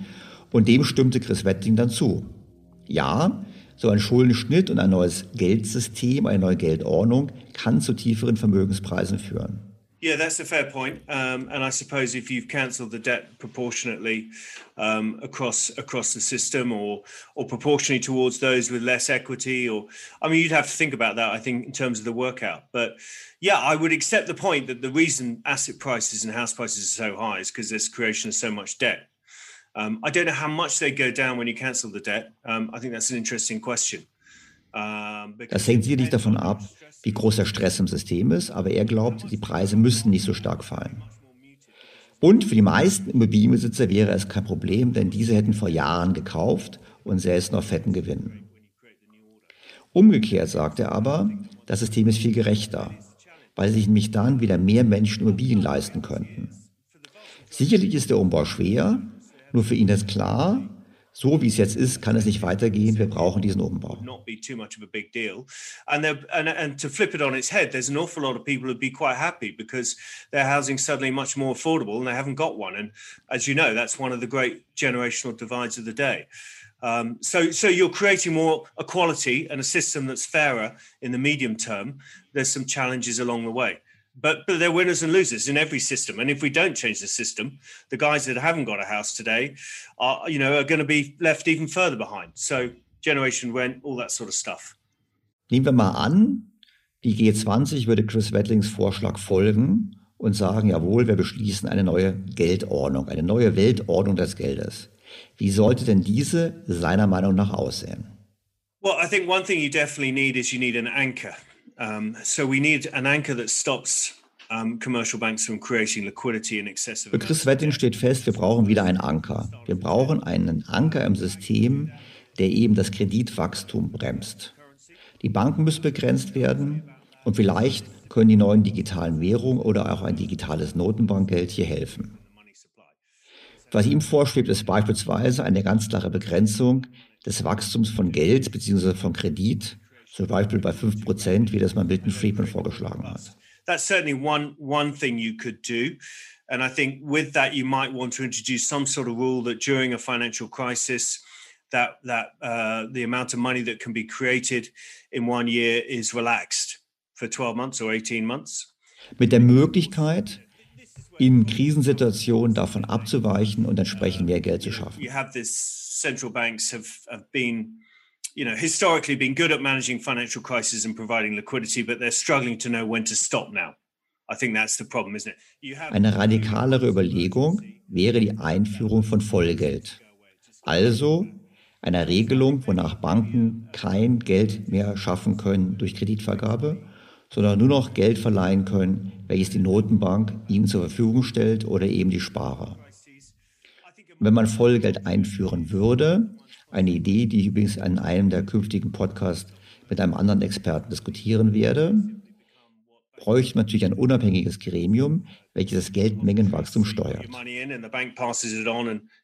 Und dem stimmte Chris Wetting dann zu. Ja, so ein Schuldenschnitt und ein neues Geldsystem, eine neue Geldordnung kann zu tieferen Vermögenspreisen führen. Yeah, that's a fair point. Um, and I suppose if you've cancelled the debt proportionately um, across across the system, or or proportionally towards those with less equity, or I mean, you'd have to think about that. I think in terms of the workout. But yeah, I would accept the point that the reason asset prices and house prices are so high is because there's creation of so much debt. Um, I don't know how much they go down when you cancel the debt. Um, I think that's an interesting question. Das hängt sicherlich davon ab, wie groß der Stress im System ist, aber er glaubt, die Preise müssten nicht so stark fallen. Und für die meisten Immobilienbesitzer wäre es kein Problem, denn diese hätten vor Jahren gekauft und säßen auf fetten Gewinnen. Umgekehrt sagt er aber, das System ist viel gerechter, weil sich nämlich dann wieder mehr Menschen Immobilien leisten könnten. Sicherlich ist der Umbau schwer, nur für ihn ist klar, so wie es jetzt ist, kann es nicht weitergehen. Wir brauchen diesen Umbau. And, and, and to flip it on its head, there's an awful lot of people who'd be quite happy because their housing suddenly much more affordable and they haven't got one. And as you know, that's one of the great generational divides of the day. Um, so, so you're creating more equality and a system that's fairer in the medium term. There's some challenges along the way. But but they're winners and losers in every system. And if we don't change the system, the guys that haven't got a house today are you know are going to be left even further behind. So generation rent, all that sort of stuff. Nehmen wir mal an, die G20 würde Chris Wettlings Vorschlag folgen und sagen, jawohl, wir beschließen eine neue Geldordnung, eine neue Weltordnung des Geldes. Wie sollte denn diese seiner Meinung nach aussehen? Well, I think one thing you definitely need is you need an anchor. Um, so we need an anchor that stops um, commercial banks from creating liquidity in excessive. Für Chris Wetting steht fest, wir brauchen wieder einen Anker. Wir brauchen einen Anker im System, der eben das Kreditwachstum bremst. Die Banken müssen begrenzt werden und vielleicht können die neuen digitalen Währungen oder auch ein digitales Notenbankgeld hier helfen. Was ihm vorschwebt, ist beispielsweise eine ganz klare Begrenzung des Wachstums von Geld bzw. von Kredit zum Beispiel bei 5%, wie das mal Milton Friedman vorgeschlagen hat. That's certainly one, one thing you could do. And I think with that, you might want to introduce some sort of rule that during a financial crisis, that, that uh, the amount of money that can be created in one year is relaxed for 12 months or 18 months. Mit der Möglichkeit, in Krisensituationen davon abzuweichen und entsprechend mehr Geld zu schaffen. You have this central banks have, have been you know historically been good at managing financial crises and providing liquidity but they're struggling to know when to stop now. I think that's the problem, isn't it? Eine radikalere Überlegung wäre die Einführung von Vollgeld. Also einer Regelung, wonach Banken kein Geld mehr schaffen können durch Kreditvergabe, sondern nur noch Geld verleihen können, welches die Notenbank ihnen zur Verfügung stellt oder eben die Sparer. Wenn man Vollgeld einführen würde, eine Idee, die ich übrigens an einem der künftigen Podcasts mit einem anderen Experten diskutieren werde, bräuchte man natürlich ein unabhängiges Gremium, welches das Geldmengenwachstum steuert.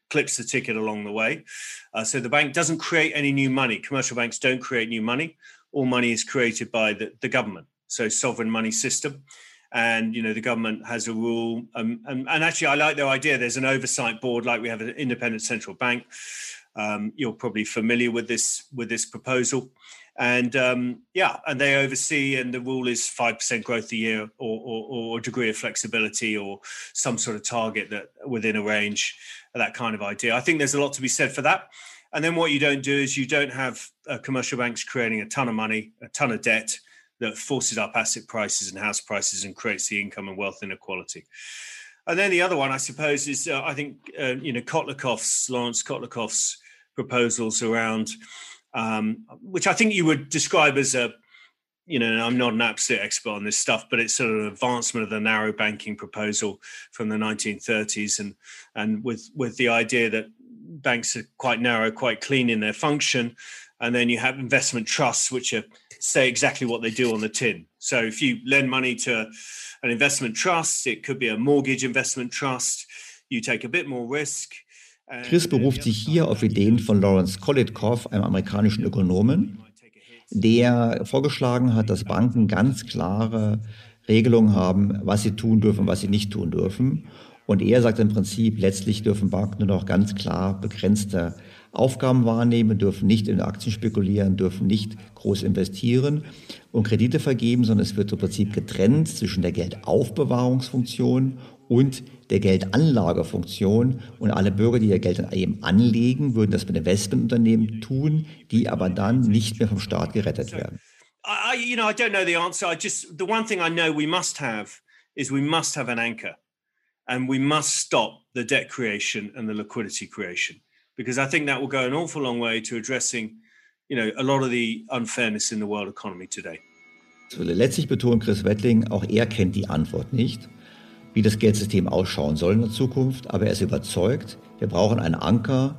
clips the ticket along the way. Uh, so the bank doesn't create any new money. Commercial banks don't create new money. All money is created by the, the government. So sovereign money system. And you know the government has a rule, um, and, and actually I like their idea. There's an oversight board, like we have an independent central bank. Um, you're probably familiar with this with this proposal, and um, yeah, and they oversee, and the rule is five percent growth a year, or, or, or, a degree of flexibility, or some sort of target that within a range, that kind of idea. I think there's a lot to be said for that. And then what you don't do is you don't have uh, commercial banks creating a ton of money, a ton of debt, that forces up asset prices and house prices and creates the income and wealth inequality. And then the other one, I suppose, is uh, I think uh, you know Kotlakov's Lawrence Kotlakov's proposals around, um, which I think you would describe as a, you know, I'm not an absolute expert on this stuff, but it's sort of an advancement of the narrow banking proposal from the 1930s, and and with with the idea that banks are quite narrow, quite clean in their function, and then you have investment trusts which are say exactly what they do on the tin. So if you lend money to an investment trust, it could be a mortgage investment trust. You take a bit more risk. Chris beruft sich hier auf Ideen von Lawrence Kolitkoff, einem amerikanischen Ökonomen, der vorgeschlagen hat, dass Banken ganz klare Regelungen haben, was sie tun dürfen, was sie nicht tun dürfen. Und er sagt im Prinzip, letztlich dürfen Banken nur noch ganz klar begrenzte Aufgaben wahrnehmen, dürfen nicht in Aktien spekulieren, dürfen nicht groß investieren und Kredite vergeben, sondern es wird im Prinzip getrennt zwischen der Geldaufbewahrungsfunktion und der Geldanlagefunktion. Und alle Bürger, die ihr Geld eben anlegen, würden das mit Investmentunternehmen tun, die aber dann nicht mehr vom Staat gerettet werden. I, you know, I don't know the answer. I just the one thing I know we must have is we must have an anchor, and we must stop the debt creation and the liquidity creation because I think that will go an awful long way to addressing, you know, a lot of the unfairness in the world economy today. Letztlich betont Chris Wettling, auch er kennt die Antwort nicht, wie das Geldsystem ausschauen soll in der Zukunft, aber er ist überzeugt, wir brauchen einen Anker,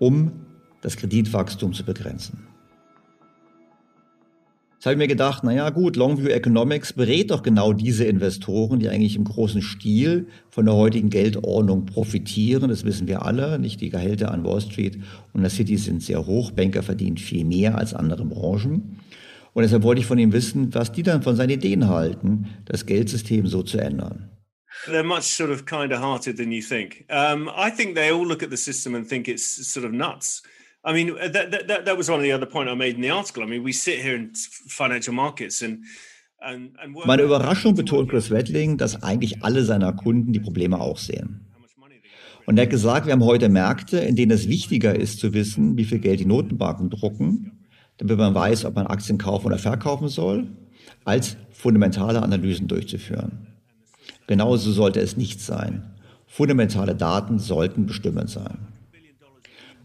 um das Kreditwachstum zu begrenzen. Jetzt habe ich mir gedacht, naja gut, Longview Economics berät doch genau diese Investoren, die eigentlich im großen Stil von der heutigen Geldordnung profitieren. Das wissen wir alle. Nicht die Gehälter an Wall Street und der City sind sehr hoch. Banker verdienen viel mehr als andere Branchen. Und deshalb wollte ich von ihm wissen, was die dann von seinen Ideen halten, das Geldsystem so zu ändern. They're much sort of kinder hearted than you think. Um, I think they all look at the system and think it's sort of nuts. I mean, uh, that, that, that was one of the other point I made in the article. I mean, we sit here in financial markets and Meine Überraschung betont Chris Wettling, dass eigentlich alle seiner Kunden die Probleme auch sehen. Und er hat gesagt, wir haben heute Märkte, in denen es wichtiger ist zu wissen, wie viel Geld die Notenbanken drucken, damit man weiß, ob man Aktien kaufen oder verkaufen soll, als fundamentale Analysen durchzuführen. Genauso sollte es nicht sein. Fundamentale Daten sollten bestimmend sein.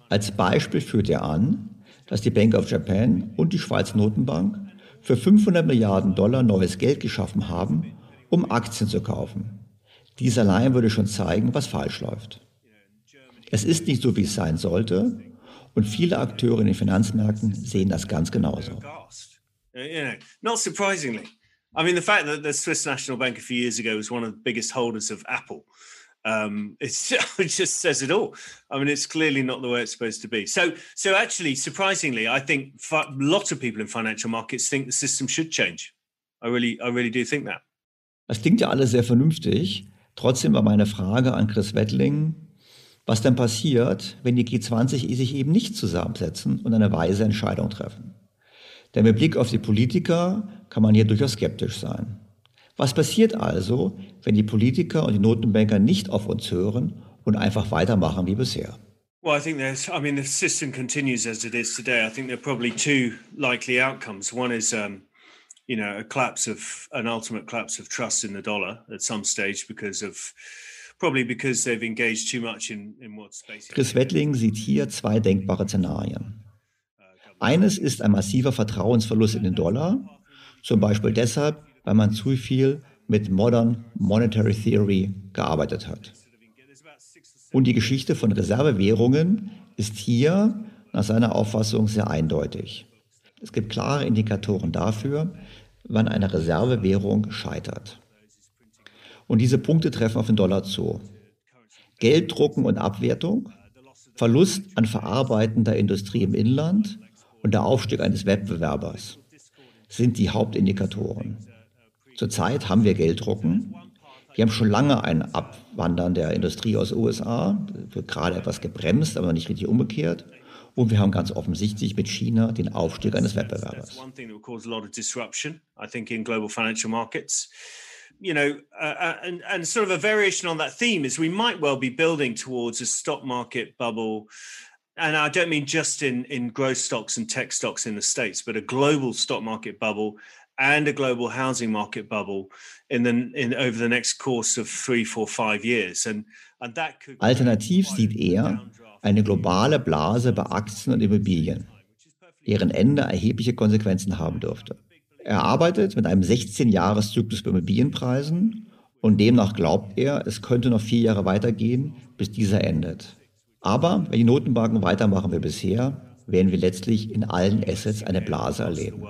Als Beispiel führt er an, dass die Bank of Japan und die Schweizer Notenbank für 500 Milliarden Dollar neues Geld geschaffen haben, um Aktien zu kaufen. Dies allein würde schon zeigen, was falsch läuft. Es ist nicht so, wie es sein sollte, und viele Akteure in den Finanzmärkten sehen das ganz genauso. Not surprisingly. I mean, the fact that the Swiss National Bank a few years ago was one of the biggest holders of Apple um, it just says it all. I mean, it's clearly not the way it's supposed to be. So, so actually, surprisingly, I think lots of people in financial markets think the system should change. I really, I really do think that. Das klingt ja alles sehr vernünftig. Trotzdem war meine Frage an Chris Wettling, was denn passiert, wenn die G20 sich eben nicht zusammensetzen und eine weise Entscheidung treffen. Denn mit Blick auf die Politiker kann man hier durchaus skeptisch sein. Was passiert also, wenn die Politiker und die Notenbanker nicht auf uns hören und einfach weitermachen wie bisher? Well, I think there's, I mean, the system continues as it is today. I think there are probably two likely outcomes. One is, um, you know, a collapse of, an ultimate collapse of trust in the dollar at some stage because of, probably because they've engaged too much in, in what's basically. Chris Wettling sieht hier zwei denkbare Szenarien. Eines ist ein massiver Vertrauensverlust in den Dollar, zum Beispiel deshalb, weil man zu viel mit Modern Monetary Theory gearbeitet hat. Und die Geschichte von Reservewährungen ist hier nach seiner Auffassung sehr eindeutig. Es gibt klare Indikatoren dafür, wann eine Reservewährung scheitert. Und diese Punkte treffen auf den Dollar zu. Gelddrucken und Abwertung, Verlust an verarbeitender Industrie im Inland und der Aufstieg eines Wettbewerbers sind die Hauptindikatoren. Zurzeit haben wir Gelddrucken. Wir haben schon lange ein Abwandern der Industrie aus den USA, wird gerade etwas gebremst, aber nicht richtig umgekehrt. Und wir haben ganz offensichtlich mit China den Aufstieg eines Wettbewerbers. you know, uh, uh, and, and sort of a variation on that theme is we might well be building towards a stock market bubble. And I don't mean just in, in growth stocks and tech stocks in the States, but a global stock market bubble and a global housing market bubble in the in over the next course of three, four, five years. And, and that could Alternativ sieht er eine globale Blase bei Aktien und Immobilien, deren Ende erhebliche Konsequenzen haben dürfte. Er arbeitet mit einem 16-Jahres-Zyklus bei Immobilienpreisen und demnach glaubt er, es könnte noch vier Jahre weitergehen, bis dieser endet. Aber wenn die Notenbanken weitermachen wie bisher, werden wir letztlich in allen Assets eine Blase erleben.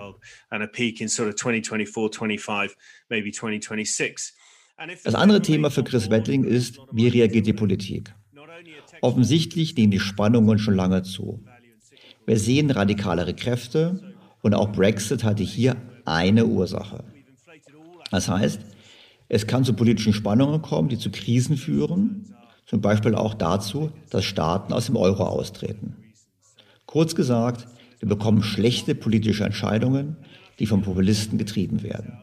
Das andere Thema für Chris Wettling ist, wie reagiert die Politik? Offensichtlich nehmen die Spannungen schon lange zu. Wir sehen radikalere Kräfte und auch Brexit hatte hier eine Ursache. Das heißt, es kann zu politischen Spannungen kommen, die zu Krisen führen, zum Beispiel auch dazu, dass Staaten aus dem Euro austreten. Kurz gesagt, wir bekommen schlechte politische Entscheidungen, die von Populisten getrieben werden.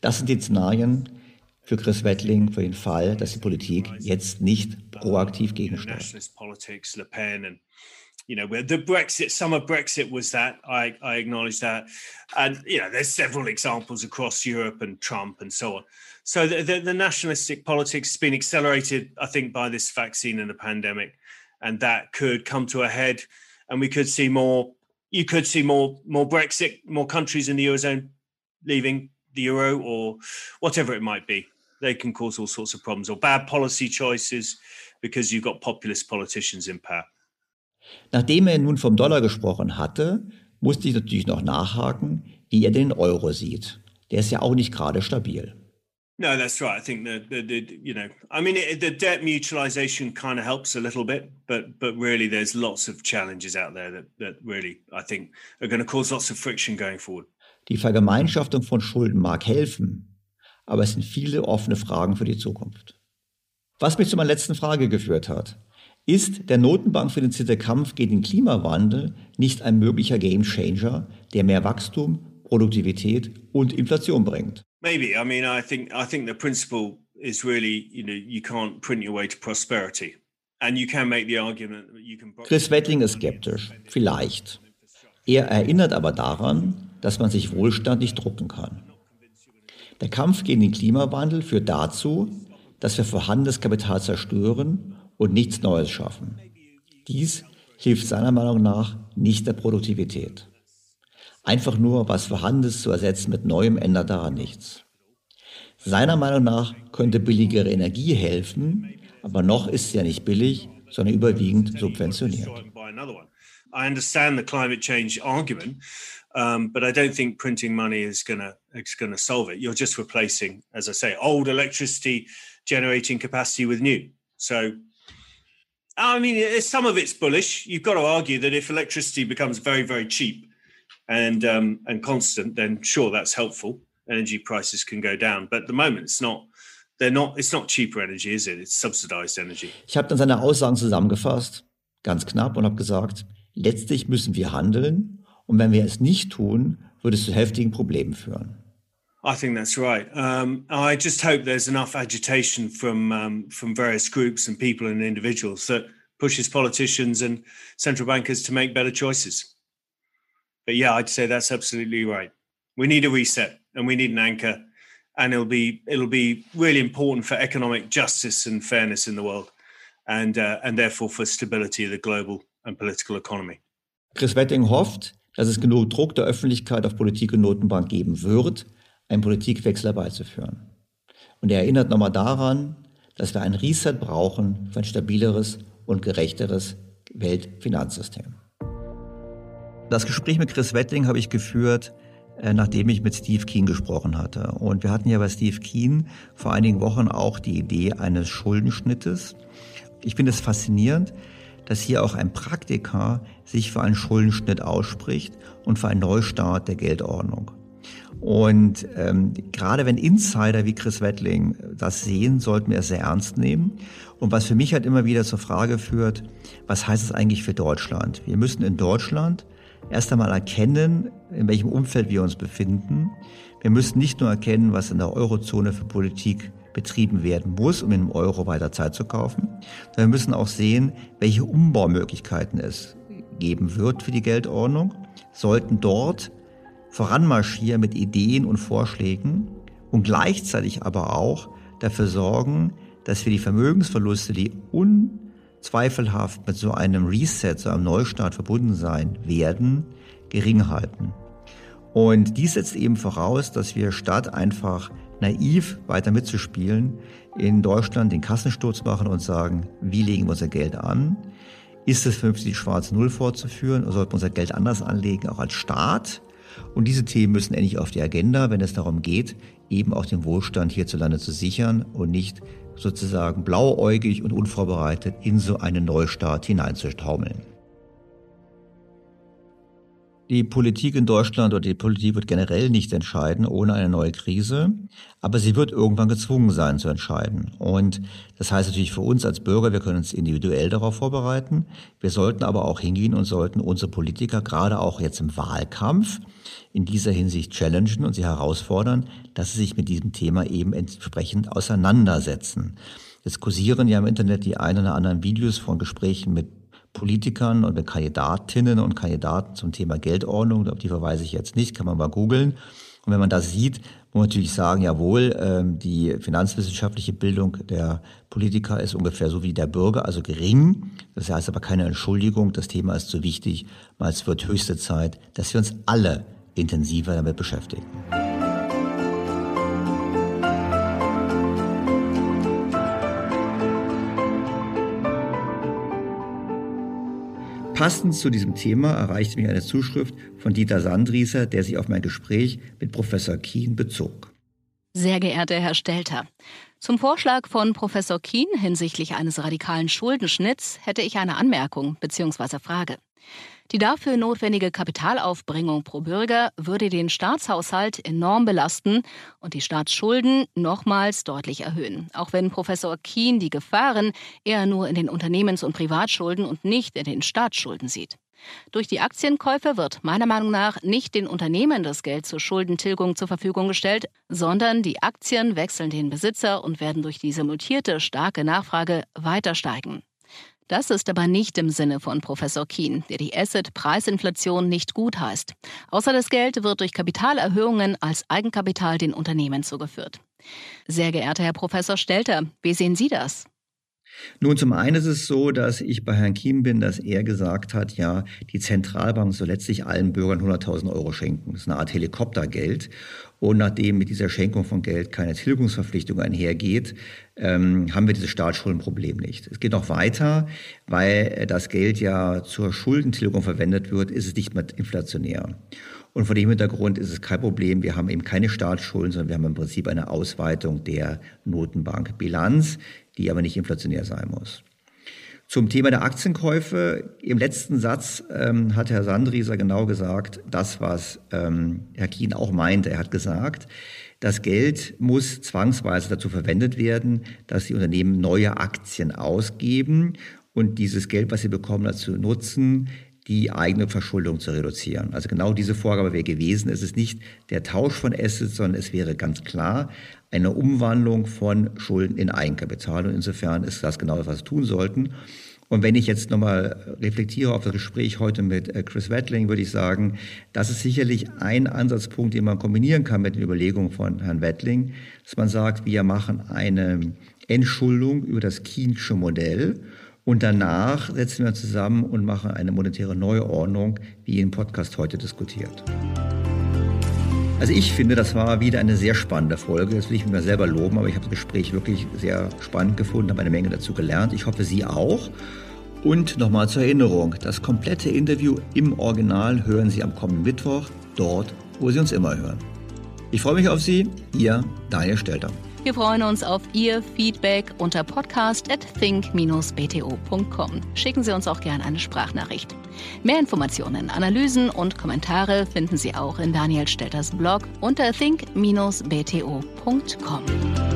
Das sind die Szenarien für Chris Wettling für den Fall, dass die Politik jetzt nicht proaktiv gegensteuert. So the, the, the nationalistic politics has been accelerated, I think, by this vaccine and the pandemic. And that could come to a head and we could see more. You could see more more Brexit, more countries in the eurozone leaving the euro, or whatever it might be. They can cause all sorts of problems or bad policy choices because you've got populist politicians in power. Nachdem er nun vom Dollar gesprochen hatte, musste ich natürlich noch nachhaken, wie er den Euro sieht. Der ist ja auch nicht gerade stabil. No, that's right. I think the, the, the you know, I mean, it, the debt mutualization kind of helps a little bit, but but really, there's lots of challenges out there that that really, I think, are going to cause lots of friction going forward. Die Vergemeinschaftung von Schulden mag helfen, aber es sind viele offene Fragen für die Zukunft. Was mich zu meiner letzten Frage geführt hat, ist der Notenbank finanzierte Kampf gegen den Klimawandel nicht ein möglicher Gamechanger, der mehr Wachstum, Produktivität und Inflation bringt? Maybe. I mean, I think I think the principle is really, you know, you can't print your way to prosperity. And you can make the argument that you can Chris Wettling ist skeptisch. Vielleicht. Er erinnert aber daran, dass man sich Wohlstand nicht drucken kann. Der Kampf gegen den Klimawandel führt dazu, dass wir vorhandenes Kapital zerstören und nichts Neues schaffen. Dies hilft seiner Meinung nach nicht der Produktivität. Einfach nur was Vorhandenes zu ersetzen mit Neuem ändert daran nichts. Seiner Meinung nach könnte billigere Energie helfen, aber noch ist sie ja nicht billig, sondern überwiegend subventioniert. I understand the climate change argument, um, but I don't think printing money is going to solve it. You're just replacing, as I say, old electricity generating capacity with new. So I mean, some of it's bullish. You've got to argue that if electricity becomes very, very cheap and um, and constant, then sure, that's helpful. Energy prices can go down, but at the moment, it's not. They're not. It's not cheaper energy, is it? It's subsidized energy. Ich habe dann seine Aussagen zusammengefasst, ganz knapp, und habe gesagt: Letztlich müssen wir handeln, Und wenn wir es nicht tun, würde es zu heftigen Problemen führen. I think that's right. Um, I just hope there's enough agitation from um, from various groups and people and individuals that pushes politicians and central bankers to make better choices. But yeah, I'd say that's absolutely right. We need a reset and we need an anchor, and it'll be it'll be really important for economic justice and fairness in the world, and uh, and therefore for stability of the global and political economy. Chris Wetting hofft, dass es genug Druck der Öffentlichkeit auf Politik und Notenbank geben wird, einen Politikwechsel herbeizuführen. Und er erinnert nochmal daran, dass wir ein Reset brauchen für ein stabileres und gerechteres Weltfinanzsystem. Das Gespräch mit Chris Wettling habe ich geführt, äh, nachdem ich mit Steve Keen gesprochen hatte. Und wir hatten ja bei Steve Keen vor einigen Wochen auch die Idee eines Schuldenschnittes. Ich finde es faszinierend, dass hier auch ein Praktiker sich für einen Schuldenschnitt ausspricht und für einen Neustart der Geldordnung. Und ähm, gerade wenn Insider wie Chris Wettling das sehen, sollten wir es sehr ernst nehmen. Und was für mich halt immer wieder zur Frage führt, was heißt es eigentlich für Deutschland? Wir müssen in Deutschland erst einmal erkennen, in welchem Umfeld wir uns befinden. Wir müssen nicht nur erkennen, was in der Eurozone für Politik betrieben werden muss, um im Euro weiter Zeit zu kaufen, sondern wir müssen auch sehen, welche Umbaumöglichkeiten es geben wird für die Geldordnung. Sollten dort voranmarschieren mit Ideen und Vorschlägen und gleichzeitig aber auch dafür sorgen, dass wir die Vermögensverluste, die unzweifelhaft mit so einem Reset, so einem Neustart verbunden sein werden, gering halten. Und dies setzt eben voraus, dass wir statt einfach naiv weiter mitzuspielen, in Deutschland den Kassensturz machen und sagen, wie legen wir unser Geld an? Ist es vernünftig, die schwarze Null fortzuführen oder sollten wir unser Geld anders anlegen, auch als Staat? Und diese Themen müssen endlich auf die Agenda, wenn es darum geht, eben auch den Wohlstand hierzulande zu sichern und nicht sozusagen blauäugig und unvorbereitet in so einen Neustart hineinzustaumeln. Die Politik in Deutschland oder die Politik wird generell nicht entscheiden ohne eine neue Krise, aber sie wird irgendwann gezwungen sein zu entscheiden. Und das heißt natürlich für uns als Bürger, wir können uns individuell darauf vorbereiten. Wir sollten aber auch hingehen und sollten unsere Politiker gerade auch jetzt im Wahlkampf in dieser Hinsicht challengen und sie herausfordern, dass sie sich mit diesem Thema eben entsprechend auseinandersetzen. Es kursieren ja im Internet die ein oder anderen Videos von Gesprächen mit Politikern und mit Kandidatinnen und Kandidaten zum Thema Geldordnung, auf die verweise ich jetzt nicht, kann man mal googeln. Und wenn man das sieht, muss man natürlich sagen, jawohl, ähm, die finanzwissenschaftliche Bildung der Politiker ist ungefähr so wie der Bürger, also gering. Das heißt aber keine Entschuldigung, das Thema ist zu wichtig, weil es wird höchste Zeit, dass wir uns alle intensiver damit beschäftigen. Passend zu diesem Thema erreichte mich eine Zuschrift von Dieter Sandrieser, der sich auf mein Gespräch mit Professor Kien bezog. Sehr geehrter Herr Stelter, zum Vorschlag von Professor Kien hinsichtlich eines radikalen Schuldenschnitts hätte ich eine Anmerkung bzw. Frage. Die dafür notwendige Kapitalaufbringung pro Bürger würde den Staatshaushalt enorm belasten und die Staatsschulden nochmals deutlich erhöhen. Auch wenn Professor Kien die Gefahren eher nur in den Unternehmens- und Privatschulden und nicht in den Staatsschulden sieht. Durch die Aktienkäufe wird meiner Meinung nach nicht den Unternehmen das Geld zur Schuldentilgung zur Verfügung gestellt, sondern die Aktien wechseln den Besitzer und werden durch diese mutierte starke Nachfrage weiter steigen. Das ist aber nicht im Sinne von Professor Kien, der die Asset-Preisinflation nicht gut heißt. Außer das Geld wird durch Kapitalerhöhungen als Eigenkapital den Unternehmen zugeführt. Sehr geehrter Herr Professor Stelter, wie sehen Sie das? Nun, zum einen ist es so, dass ich bei Herrn Kiem bin, dass er gesagt hat, ja, die Zentralbank soll letztlich allen Bürgern 100.000 Euro schenken. Das ist eine Art Helikoptergeld. Und nachdem mit dieser Schenkung von Geld keine Tilgungsverpflichtung einhergeht, ähm, haben wir dieses Staatsschuldenproblem nicht. Es geht noch weiter, weil das Geld ja zur Schuldentilgung verwendet wird, ist es nicht mehr inflationär. Und vor dem Hintergrund ist es kein Problem. Wir haben eben keine Staatsschulden, sondern wir haben im Prinzip eine Ausweitung der Notenbankbilanz, die aber nicht inflationär sein muss. Zum Thema der Aktienkäufe. Im letzten Satz ähm, hat Herr Sandrieser genau gesagt, das, was ähm, Herr Kien auch meinte. Er hat gesagt, das Geld muss zwangsweise dazu verwendet werden, dass die Unternehmen neue Aktien ausgeben und dieses Geld, was sie bekommen, dazu nutzen, die eigene Verschuldung zu reduzieren. Also genau diese Vorgabe wäre gewesen. Es ist nicht der Tausch von Assets, sondern es wäre ganz klar eine Umwandlung von Schulden in Eigenkapital. Und insofern ist das genau das, was wir tun sollten. Und wenn ich jetzt nochmal reflektiere auf das Gespräch heute mit äh, Chris Wettling, würde ich sagen, das ist sicherlich ein Ansatzpunkt, den man kombinieren kann mit den Überlegungen von Herrn Wettling, dass man sagt, wir machen eine Entschuldung über das Kiensche Modell und danach setzen wir zusammen und machen eine monetäre Neuordnung, wie im Podcast heute diskutiert. Also ich finde, das war wieder eine sehr spannende Folge. Das will ich mir selber loben, aber ich habe das Gespräch wirklich sehr spannend gefunden, habe eine Menge dazu gelernt. Ich hoffe, Sie auch. Und nochmal zur Erinnerung, das komplette Interview im Original hören Sie am kommenden Mittwoch, dort, wo Sie uns immer hören. Ich freue mich auf Sie, Ihr Daniel Stelter. Wir freuen uns auf Ihr Feedback unter podcast at think-bto.com. Schicken Sie uns auch gerne eine Sprachnachricht. Mehr Informationen, Analysen und Kommentare finden Sie auch in Daniel Stelters Blog unter think-bto.com.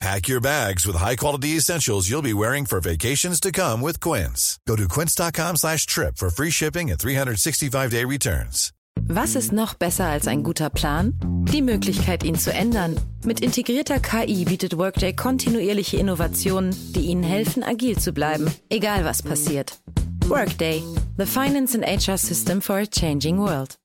Pack your bags with high-quality essentials you'll be wearing for vacations to come with Quince. Go to quince.com slash trip for free shipping and 365-day returns. Was ist noch besser als ein guter Plan? Die Möglichkeit, ihn zu ändern. Mit integrierter KI bietet Workday kontinuierliche Innovationen, die Ihnen helfen, agil zu bleiben, egal was passiert. Workday, the finance and HR system for a changing world.